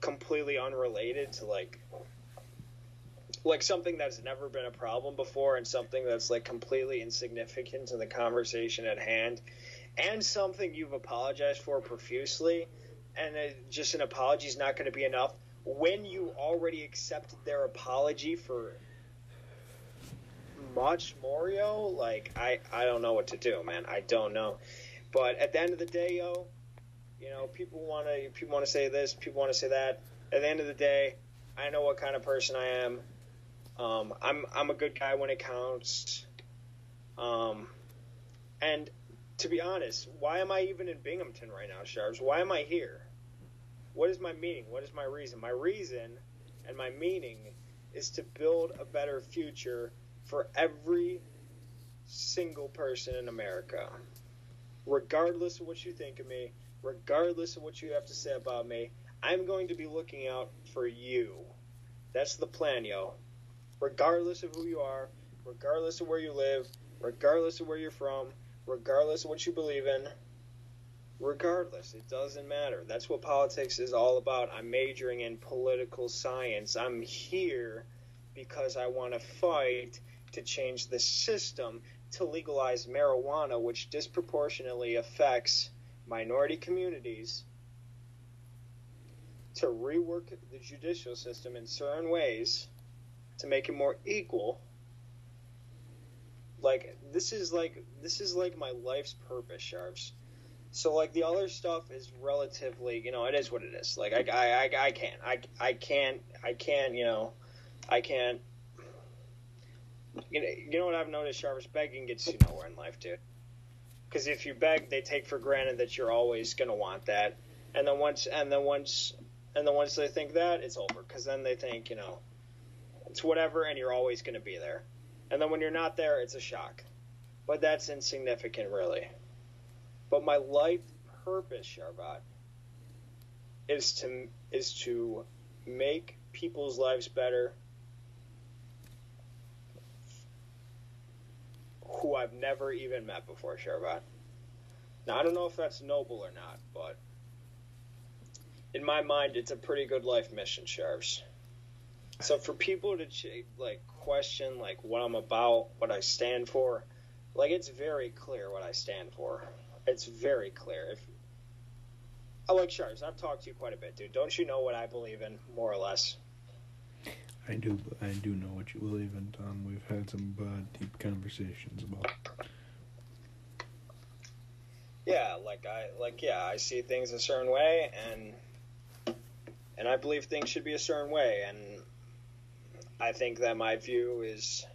completely unrelated to like like something that's never been a problem before and something that's like completely insignificant to the conversation at hand and something you've apologized for profusely and it, just an apology is not going to be enough when you already accepted their apology for much more yo like i i don't know what to do man. I don't know. But at the end of the day yo you know people want to people want to say this people want to say that. At the end of the day i know what kind of person i am. Um, I'm I'm a good guy when it counts. Um, and to be honest, why am I even in Binghamton right now, Sharps? Why am I here? What is my meaning? What is my reason? My reason and my meaning is to build a better future for every single person in America. Regardless of what you think of me, regardless of what you have to say about me, I'm going to be looking out for you. That's the plan, yo regardless of who you are, regardless of where you live, regardless of where you're from, regardless of what you believe in. Regardless, it doesn't matter. That's what politics is all about. I'm majoring in political science. I'm here because I want to fight to change the system to legalize marijuana, which disproportionately affects minority communities, to rework the judicial system in certain ways to make it more equal. Like this is like this is like my life's purpose, sharps. So like the other stuff is relatively, you know, it is what it is. Like I I I, I can't I I can't I can't you know I can't. You know, you know what I've noticed, Sharps? Begging gets you nowhere in life, dude. Because if you beg, they take for granted that you're always gonna want that, and then once and then once and then once they think that, it's over. Because then they think, you know, it's whatever, and you're always to be there. And then when you're not there, it's a shock. But that's insignificant, really. But my life purpose, Sharbat, is to is to make people's lives better who I've never even met before, Sharbat. Now I don't know if that's noble or not, but in my mind, it's a pretty good life mission, Sharps. So for people to ch- like question like what I'm about, what I stand for, like it's very clear what I stand for. It's very clear. If I like Sharps, I've talked to you quite a bit, dude. Don't you know what I believe in, more or less? I do. I do know what you believe in, Tom. We've had some uh, deep conversations about. Yeah, like I like yeah, I see things a certain way, and and I believe things should be a certain way, and I think that my view is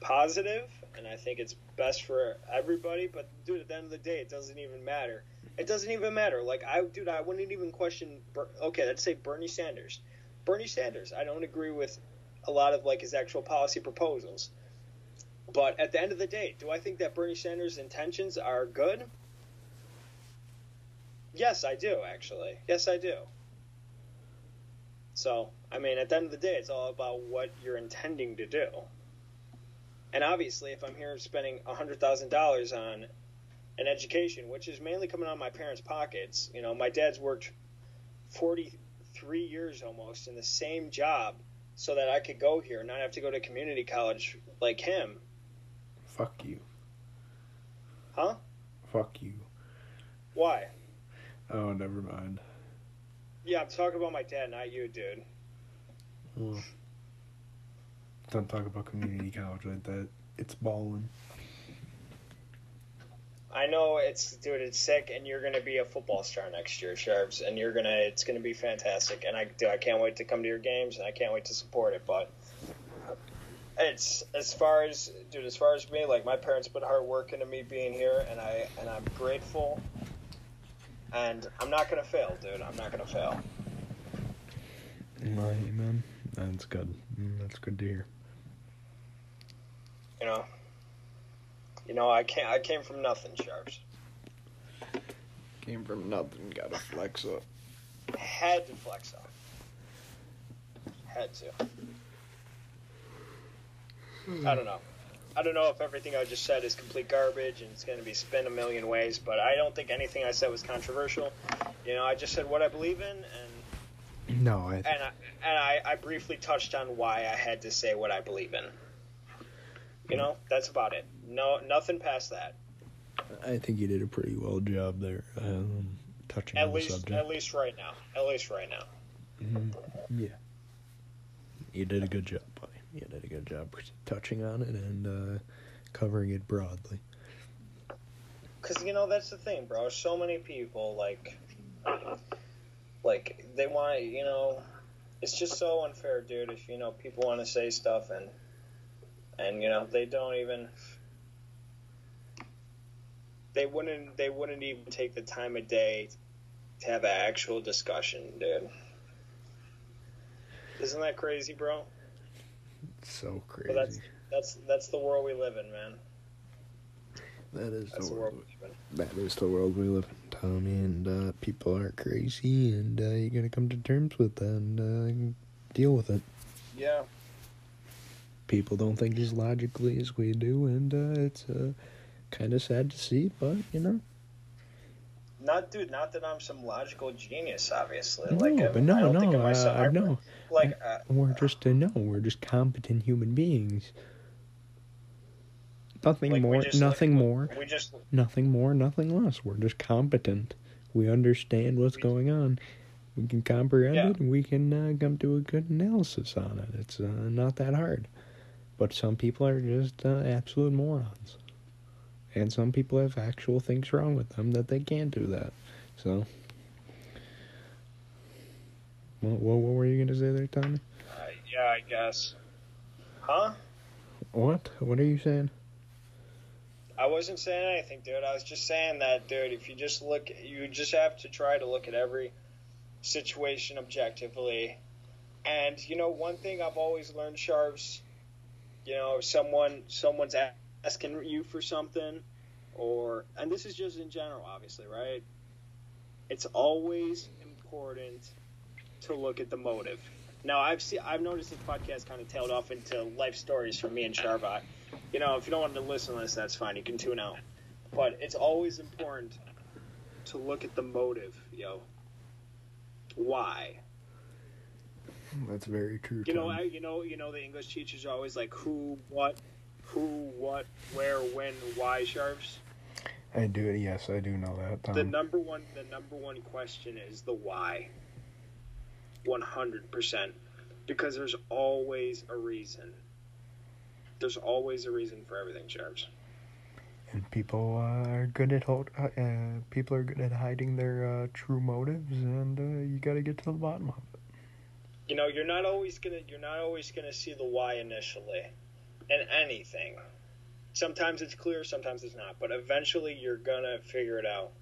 positive, and I think it's best for everybody. But dude, at the end of the day, it doesn't even matter. It doesn't even matter. Like I, dude, I wouldn't even question. Okay, let's say Bernie Sanders. Bernie Sanders. I don't agree with a lot of like his actual policy proposals. But at the end of the day, do I think that Bernie Sanders' intentions are good? Yes, I do, actually. Yes, I do. So, I mean, at the end of the day, it's all about what you're intending to do. And obviously, if I'm here spending $100,000 on an education, which is mainly coming out of my parents' pockets, you know, my dad's worked 43 years almost in the same job so that I could go here and not have to go to community college like him. Fuck you. Huh? Fuck you. Why? Oh, never mind. Yeah, I'm talking about my dad, not you, dude. Well, Don't talk about community college like that. It's balling. I know it's dude, it's sick, and you're gonna be a football star next year, Sharps, and you're gonna, it's gonna be fantastic, and I, dude, I can't wait to come to your games, and I can't wait to support it. But it's as far as, dude, as far as me, like my parents put hard work into me being here, and I, and I'm grateful, and I'm not gonna fail, dude. I'm not gonna fail. Amen. That's good. Mm, That's good to hear. You know. You know, I can't. I came from nothing, Sharps. Came from nothing, gotta flex up. Had to flex up. Had to. I don't know. I don't know if everything I just said is complete garbage and it's going to be spin a million ways, but I don't think anything I said was controversial. You know, I just said what I believe in, and No, I, and I, and I, I briefly touched on why I had to say what I believe in. You know, that's about it. No, nothing past that. I think you did a pretty well job there, um, touching At on least, the subject. at least right now. At least right now. Mhm. Yeah. You did a good job, buddy. You did a good job touching on it and uh, covering it broadly. Because you know that's the thing, bro. So many people like, like they want you know, it's just so unfair, dude. If you know people want to say stuff and and you know they don't even they wouldn't they wouldn't even take the time of day to have an actual discussion, dude. Isn't that crazy, bro? So crazy. That's that's that's the world we live in, man. that is That's the the world. world we live in. That is the world we live in, Tommy. And uh, people are crazy, and uh, you gotta come to terms with that and uh, deal with it. Yeah. People don't think as logically as we do, and uh, it's uh, kind of sad to see, but you know. Not, dude. Not that I'm some logical genius, obviously. No, like, I- but no, I don't think no, of myself. uh, I- no. Like, uh, We're just uh, no, we're just competent human beings. Nothing Like, more, just, nothing like, more, we just nothing more, nothing less. We're just competent. We understand what's We- going on. We can comprehend Yeah. it, and we can uh, come to a good analysis on it. It's uh, not that hard. But some people are just uh, absolute morons, and some people have actual things wrong with them that they can't do that. So, what, what, what were you gonna say there, Tommy? Uh, yeah, I guess. Huh? What? What are you saying? I wasn't saying anything, dude. I was just saying that, dude. If you just look, you just have to try to look at every situation objectively. And you know, one thing I've always learned, Sharps. You know, someone someone's asking you for something, or and this is just in general, obviously, right? It's always important to look at the motive. Now, I've seen, I've noticed this podcast kind of tailed off into life stories from me and Sharva. You know, if you don't want to listen to this, that's fine. You can tune out. But it's always important to look at the motive, yo. Why? That's very true. You know, I, you know, you know, the English teachers are always like who, what, who, what, where, when, why, sharps. I do. it. Yes, I do know that. Tom. The number one, the number one question is the why. One hundred percent, because there's always a reason. There's always a reason for everything, sharps. and people uh, are good at hold, uh, uh, people are good at hiding their uh, true motives, and uh, you got to get to the bottom of it. you know you're not always gonna you're not always gonna see the why initially in anything sometimes it's clear sometimes it's not but eventually you're gonna figure it out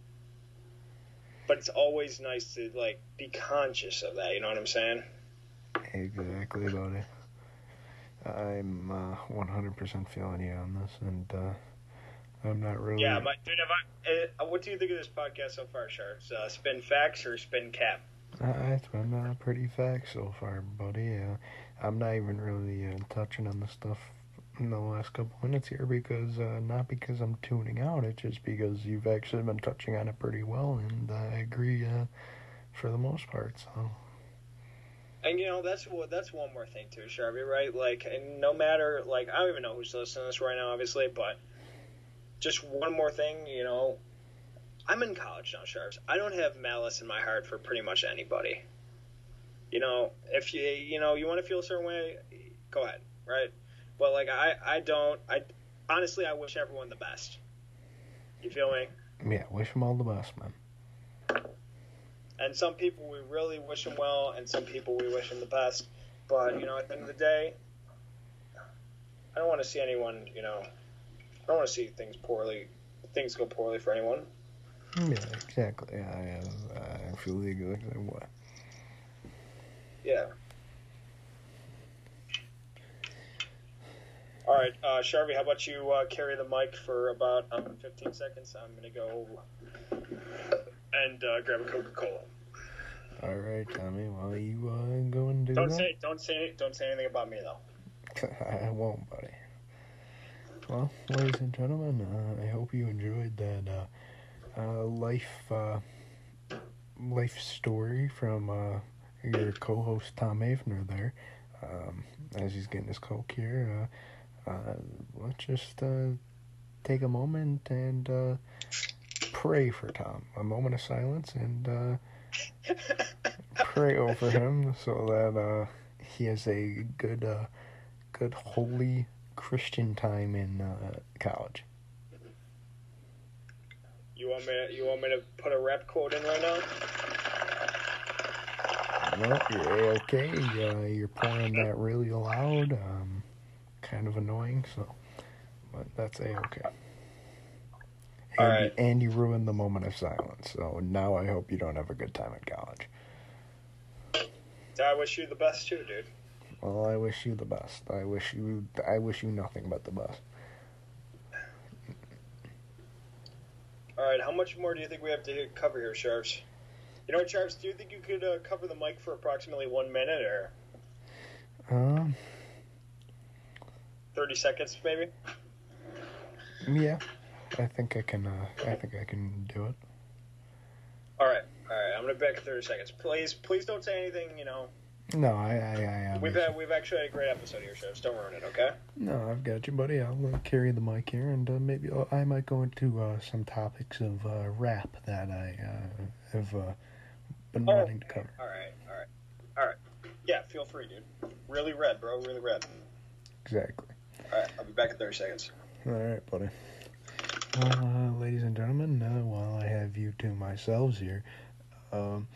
but it's always nice to like be conscious of that you know what i'm saying Exactly, buddy. I'm uh, 100% feeling you on this, and uh, I'm not really. yeah my dude I, uh, what do you think of this podcast so far sharks uh, spin facts or spin cap it's been uh, pretty facts so far, buddy. Uh, I'm not even really uh, touching on the stuff in the last couple minutes here because uh, not because I'm tuning out. It's just because you've actually been touching on it pretty well, and uh, I agree uh, for the most part. So And you know that's what that's one more thing too, Sharpie, right? Like, and no matter like I don't even know who's listening to this right now, obviously, but just one more thing, you know, I'm in college now, Sharps. I don't have malice in my heart for pretty much anybody. You know, if you you know you want to feel a certain way, go ahead. right? But like I, I don't. I honestly, I wish everyone the best. You feel me? Yeah, wish them all the best, man. And some people we really wish them well, and some people we wish them the best. But you know, at the end of the day, I don't want to see anyone. You know, I don't want to see things poorly. Things go poorly for anyone. Yeah, exactly. I uh, I feel the exact same way. Yeah. All right, uh, Sharvy, how about you uh, carry the mic for about um, 15 seconds? I'm gonna go and uh, grab a Coca Cola. All right, Tommy. While you uh, go and do Don't that, say, don't say, don't say anything about me though. I won't, buddy. Well, ladies and gentlemen, uh, I hope you enjoyed that uh, uh, life uh, life story from uh, your co-host Tom Avner there. Um, as he's getting his coke here, uh, uh, let's just uh, take a moment and uh, pray for Tom. A moment of silence and uh, pray over him so that uh, he has a good, uh, good holy Christian time in uh, college. You want me? To, you want me to put a rap quote in right now? Well, you're okay. Uh, you're pouring that really loud. Um, kind of annoying. So, but that's a okay. And, All right. and you ruined the moment of silence. So now I hope you don't have a good time at college. I wish you the best too, dude. Well, I wish you the best. I wish you. I wish you nothing but the best. All right, how much more do you think we have to cover here, Sharps? You know what, Sharps? Do you think you could uh, cover the mic for approximately one minute or Um. 30 seconds, maybe? Yeah. I think I can. Uh, I think I can do it. All right, all right. I'm gonna be back in 30 seconds. Please, please don't say anything. You know, No, I. I. I am. we've had we've actually had a great episode here, Sharps. Don't ruin it, okay? No, I've got you, buddy. I'll uh, carry the mic here, and uh, maybe I'll, I might go into uh, some topics of uh, rap that I uh, have uh, been Oh. wanting to cover. All right, all right, all right. Yeah, feel free, dude. Really red, bro. Really red. Exactly. All right, I'll be back in 30 seconds. All right, buddy. Uh, ladies and gentlemen, uh, while I have you to myself here, um,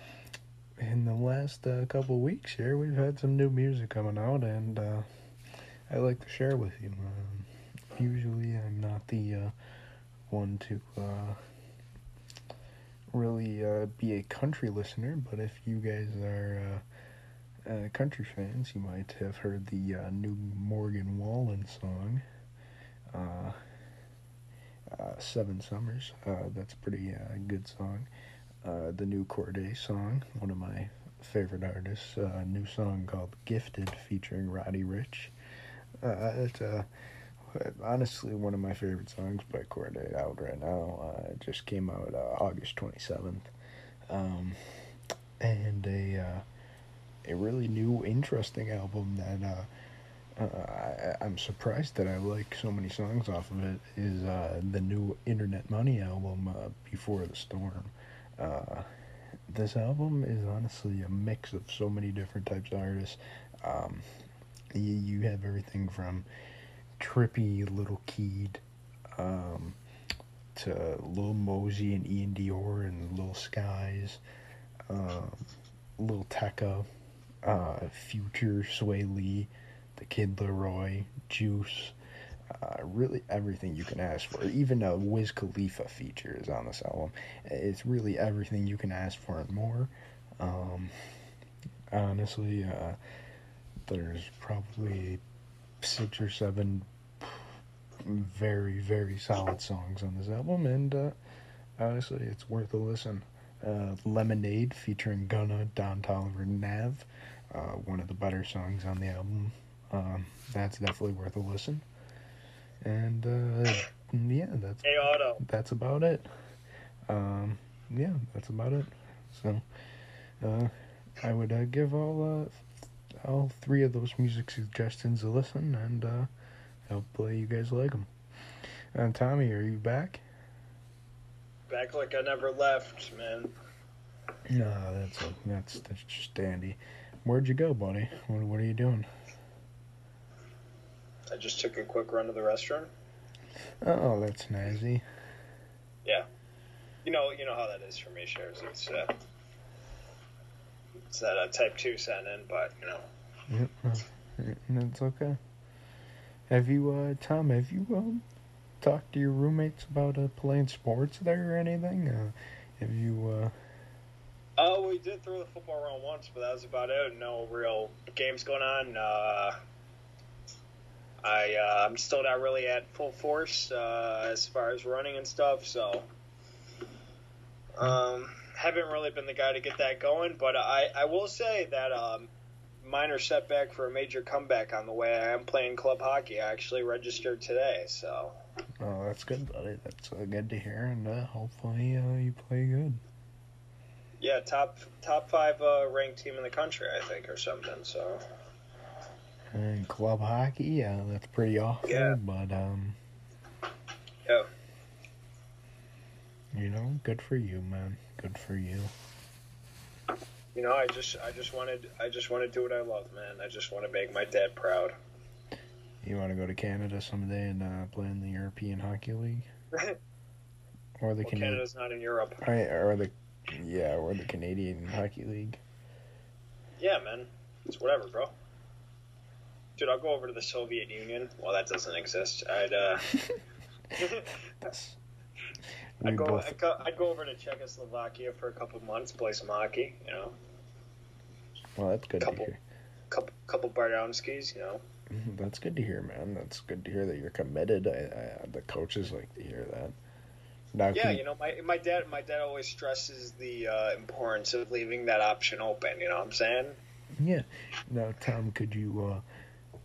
in the last uh, couple weeks here, we've had some new music coming out, and uh, I like to share with you. Um, usually, I'm not the uh, one to uh, really uh, be a country listener, but if you guys are country fans, you might have heard the new Morgan Wallen song. Uh, Seven Summers. Uh, that's a pretty uh, good song. Uh, the new Cordae song, one of my favorite artists. Uh, a new song called Gifted featuring Roddy Ricch. It's honestly one of my favorite songs by Cordae out right now. It just came out August 27th. Um, and a, a really new, interesting album that. Uh, I, I'm surprised that I like so many songs off of it. Is uh, the new Internet Money album, uh, Before the Storm. Uh, this album is honestly a mix of so many different types of artists. Um, you, you have everything from trippy Lil Keed um, to Lil Mosey and iann dior and Lil Skies, um, Lil Tecca, uh, Future, Swae Lee the Kid LAROI, Juice, uh, really everything you can ask for. Even a Wiz Khalifa feature is on this album. It's really everything you can ask for and more. Um, honestly, uh, there's probably six or seven very, very solid songs on this album, and uh, honestly, it's worth a listen. Uh, Lemonade featuring Gunna, Don Toliver, Nav, uh, one of the better songs on the album. Um, that's definitely worth a listen. And uh, yeah, that's Hey, Otto. that's about it. Um, yeah, that's about it. So, uh, I would uh, give all uh, all three of those music suggestions a listen, and uh, hopefully you guys like them. And Tommy, are you back? Back like I never left, man. No, that's that's that's just dandy. Where'd you go, buddy? What what are you doing? I just took a quick run to the restroom. Oh, that's nasty. Yeah, you know, you know how that is for me, shares. It's uh, it's that uh, type two sent in, but you know, Yep, that's okay. Have you, uh, Tom? Have you um talked to your roommates about uh, playing sports there or anything? Uh, have you? uh Oh, we did throw the football around once, but that was about it. No real games going on. Uh, I uh, I'm still not really at full force uh, as far as running and stuff, so um, haven't really been the guy to get that going. But I I will say that um, minor setback for a major comeback on the way. I am playing club hockey. I actually registered today, so Oh, that's good, buddy. That's uh, good to hear, and uh, hopefully uh, you play good. yeah, top top five uh, ranked team in the country, I think, or something. So. And club hockey, yeah, that's pretty awful. Yeah. But um, Yeah. you know, good for you, man. Good for you. You know, I just, I just wanted, I just want to do what I love, man. I just want to make my dad proud. You want to go to Canada someday and uh, play in the European Hockey League or the Well, Canadian, Canada's not in Europe. I, or the yeah, or the Canadian Hockey League. Yeah, man, it's whatever, bro. Dude, I'll go over to the Soviet Union. Well, that doesn't exist. I'd, uh, I'd go, both I'd go, I'd go over to Czechoslovakia for a couple months, play some hockey. You know, well, that's good couple- to hear. couple, couple Bardownskis. You know. Mhm, That's good to hear, man. That's good to hear that you're committed. I, I, the coaches like to hear that. Now, Yeah, can- you know, my my dad, my dad always stresses the uh, importance of leaving that option open. You know what I'm saying? Yeah. Now, Tom, could you uh,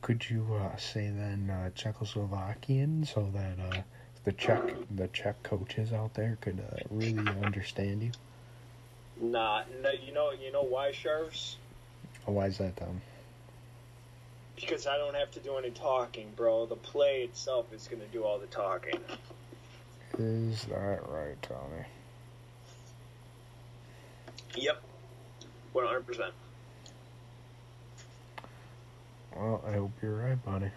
could you uh, say then uh, Czechoslovakian so that uh, the Czech the Czech coaches out there could uh, really understand you? Nah, no, you know, you know why, Sharps? Oh, why is that, Tom? Because I don't have to do any talking, bro. The play itself is going to do all the talking. Is that right, Tommy? Yep. 100%. Well, I hope you're right, buddy.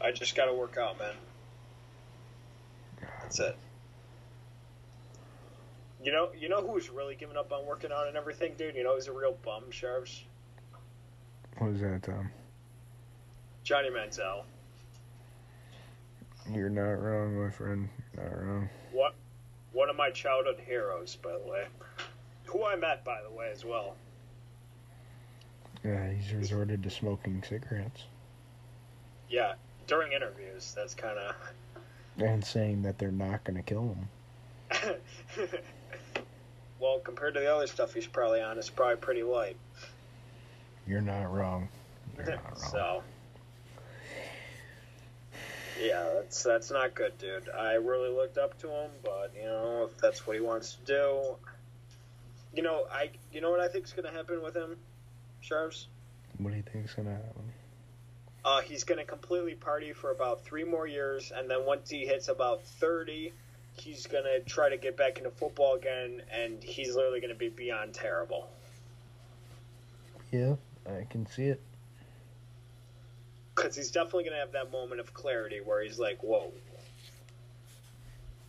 I just got to work out, man. That's it. You know, you know who's really giving up on working out and everything, dude? You know who's a real bum, Sharps? What is that, Tom? Johnny Manziel. You're not wrong, my friend. You're not wrong. What? One of my childhood heroes, by the way. Who I met, by the way, as well. Yeah, he's resorted to smoking cigarettes Yeah, during interviews, that's kind of. and saying that they're not going to kill him. well, compared to the other stuff he's probably on, it's probably pretty light. You're not wrong. You're not wrong. so, yeah, that's that's not good, dude. I really looked up to him, but you know, if that's what he wants to do, you know, I you know what I think's gonna happen with him, Sharps? What do you think's going to happen? Uh, he's gonna completely party for about three more years, and then once he hits about thirty, he's gonna try to get back into football again, and he's literally gonna be beyond terrible. Yeah, I can see it. because he's definitely gonna have that moment of clarity where he's like, "Whoa,"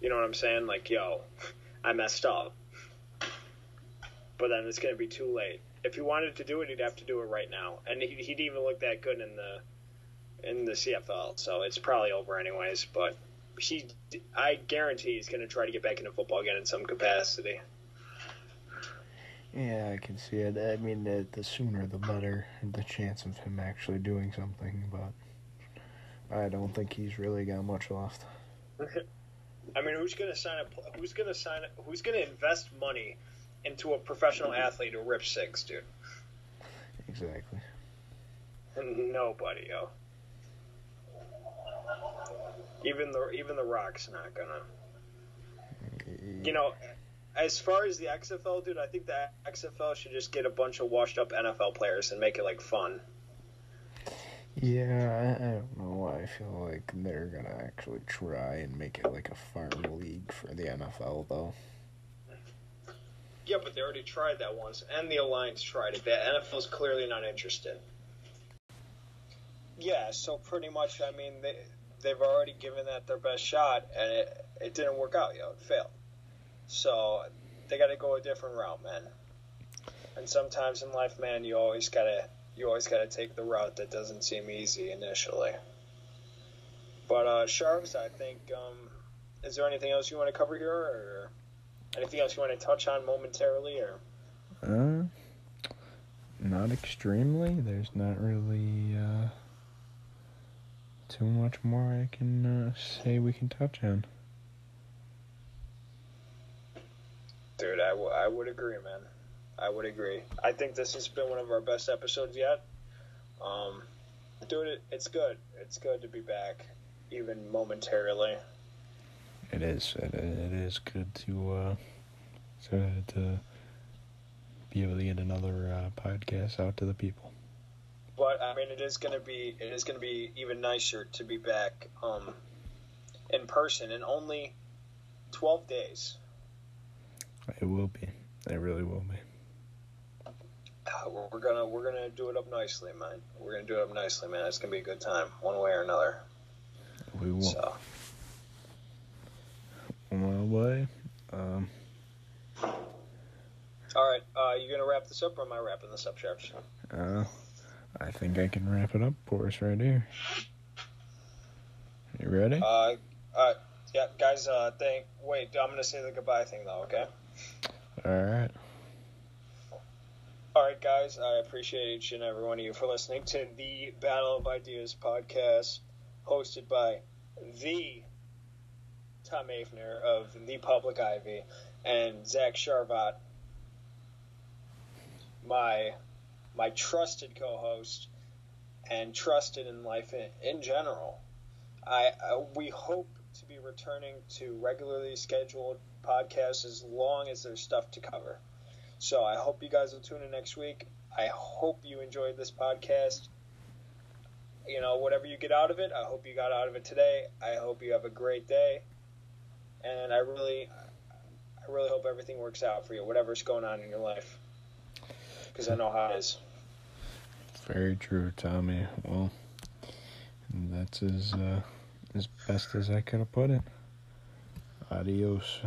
you know what I'm saying? Like, "Yo, I messed up," but then it's gonna be too late. If he wanted to do it, he'd have to do it right now, and he, he'd even look that good in the in the CFL. So it's probably over anyways. But he, I guarantee he's gonna try to get back into football again in some capacity. Yeah, I can see it. I mean, the, the sooner the better, the chance of him actually doing something, but I don't think he's really got much left. I mean, who's gonna sign up? Who's gonna sign? Who's gonna invest money into a professional athlete who rips six, dude? Exactly. Nobody, yo. Even the even the Rock's not gonna. You know, as far as the XFL, dude, I think the XFL should just get a bunch of washed up NFL players and make it like fun. Yeah, I, I don't know. Why I feel like they're gonna actually try and make it like a farm league for the NFL, though. Yeah, but they already tried that once, and the Alliance tried it. The NFL's clearly not interested. Yeah, so pretty much, I mean, they they've already given that their best shot, and it it didn't work out. Yo, it failed. So they got to go a different route, man. And sometimes in life, man, you always gotta you always gotta take the route that doesn't seem easy initially. But uh, Sharks, I think, um, is there anything else you want to cover here, or anything else you want to touch on momentarily, or? Uh, not extremely. There's not really uh, too much more I can uh, say we can touch on. Dude, I, w- I would agree, man. I would agree. I think this has been one of our best episodes yet. Um, dude, it, it's good. It's good to be back, even momentarily. It is. It, it is good to uh, to to be able to get another uh, podcast out to the people. But I mean, it is gonna be it is gonna be even nicer to be back um, in person in only twelve days. It will be. It really will be. Uh, We're we're gonna we're gonna do it up nicely, man. We're gonna do it up nicely, man. It's gonna be a good time, one way or another. We will. So, Um, all right, uh, you gonna wrap this up, or am I wrapping this up, Sharps? uh, I think I can wrap it up for us right here. You ready? Uh, uh, yeah, guys. Uh, thank. Wait, I'm gonna say the goodbye thing though. Okay. All right. All right, guys. I appreciate each and every one of you for listening to the Battle of Ideas podcast, hosted by the Tom Afner of the Public Ivy and Zach Sharvat, my my trusted co-host and trusted in life in, in general. I uh, we hope to be returning to regularly scheduled podcasts as long as there's stuff to cover. So I hope you guys will tune in next week. I hope you enjoyed this podcast. You know, whatever you get out of it, I hope you got out of it today. I hope you have a great day. And I really I really hope everything works out for you, whatever's going on in your life. Because I know how it is. Very true, Tommy. Well, that's as uh, as best as I could have put it. Adios.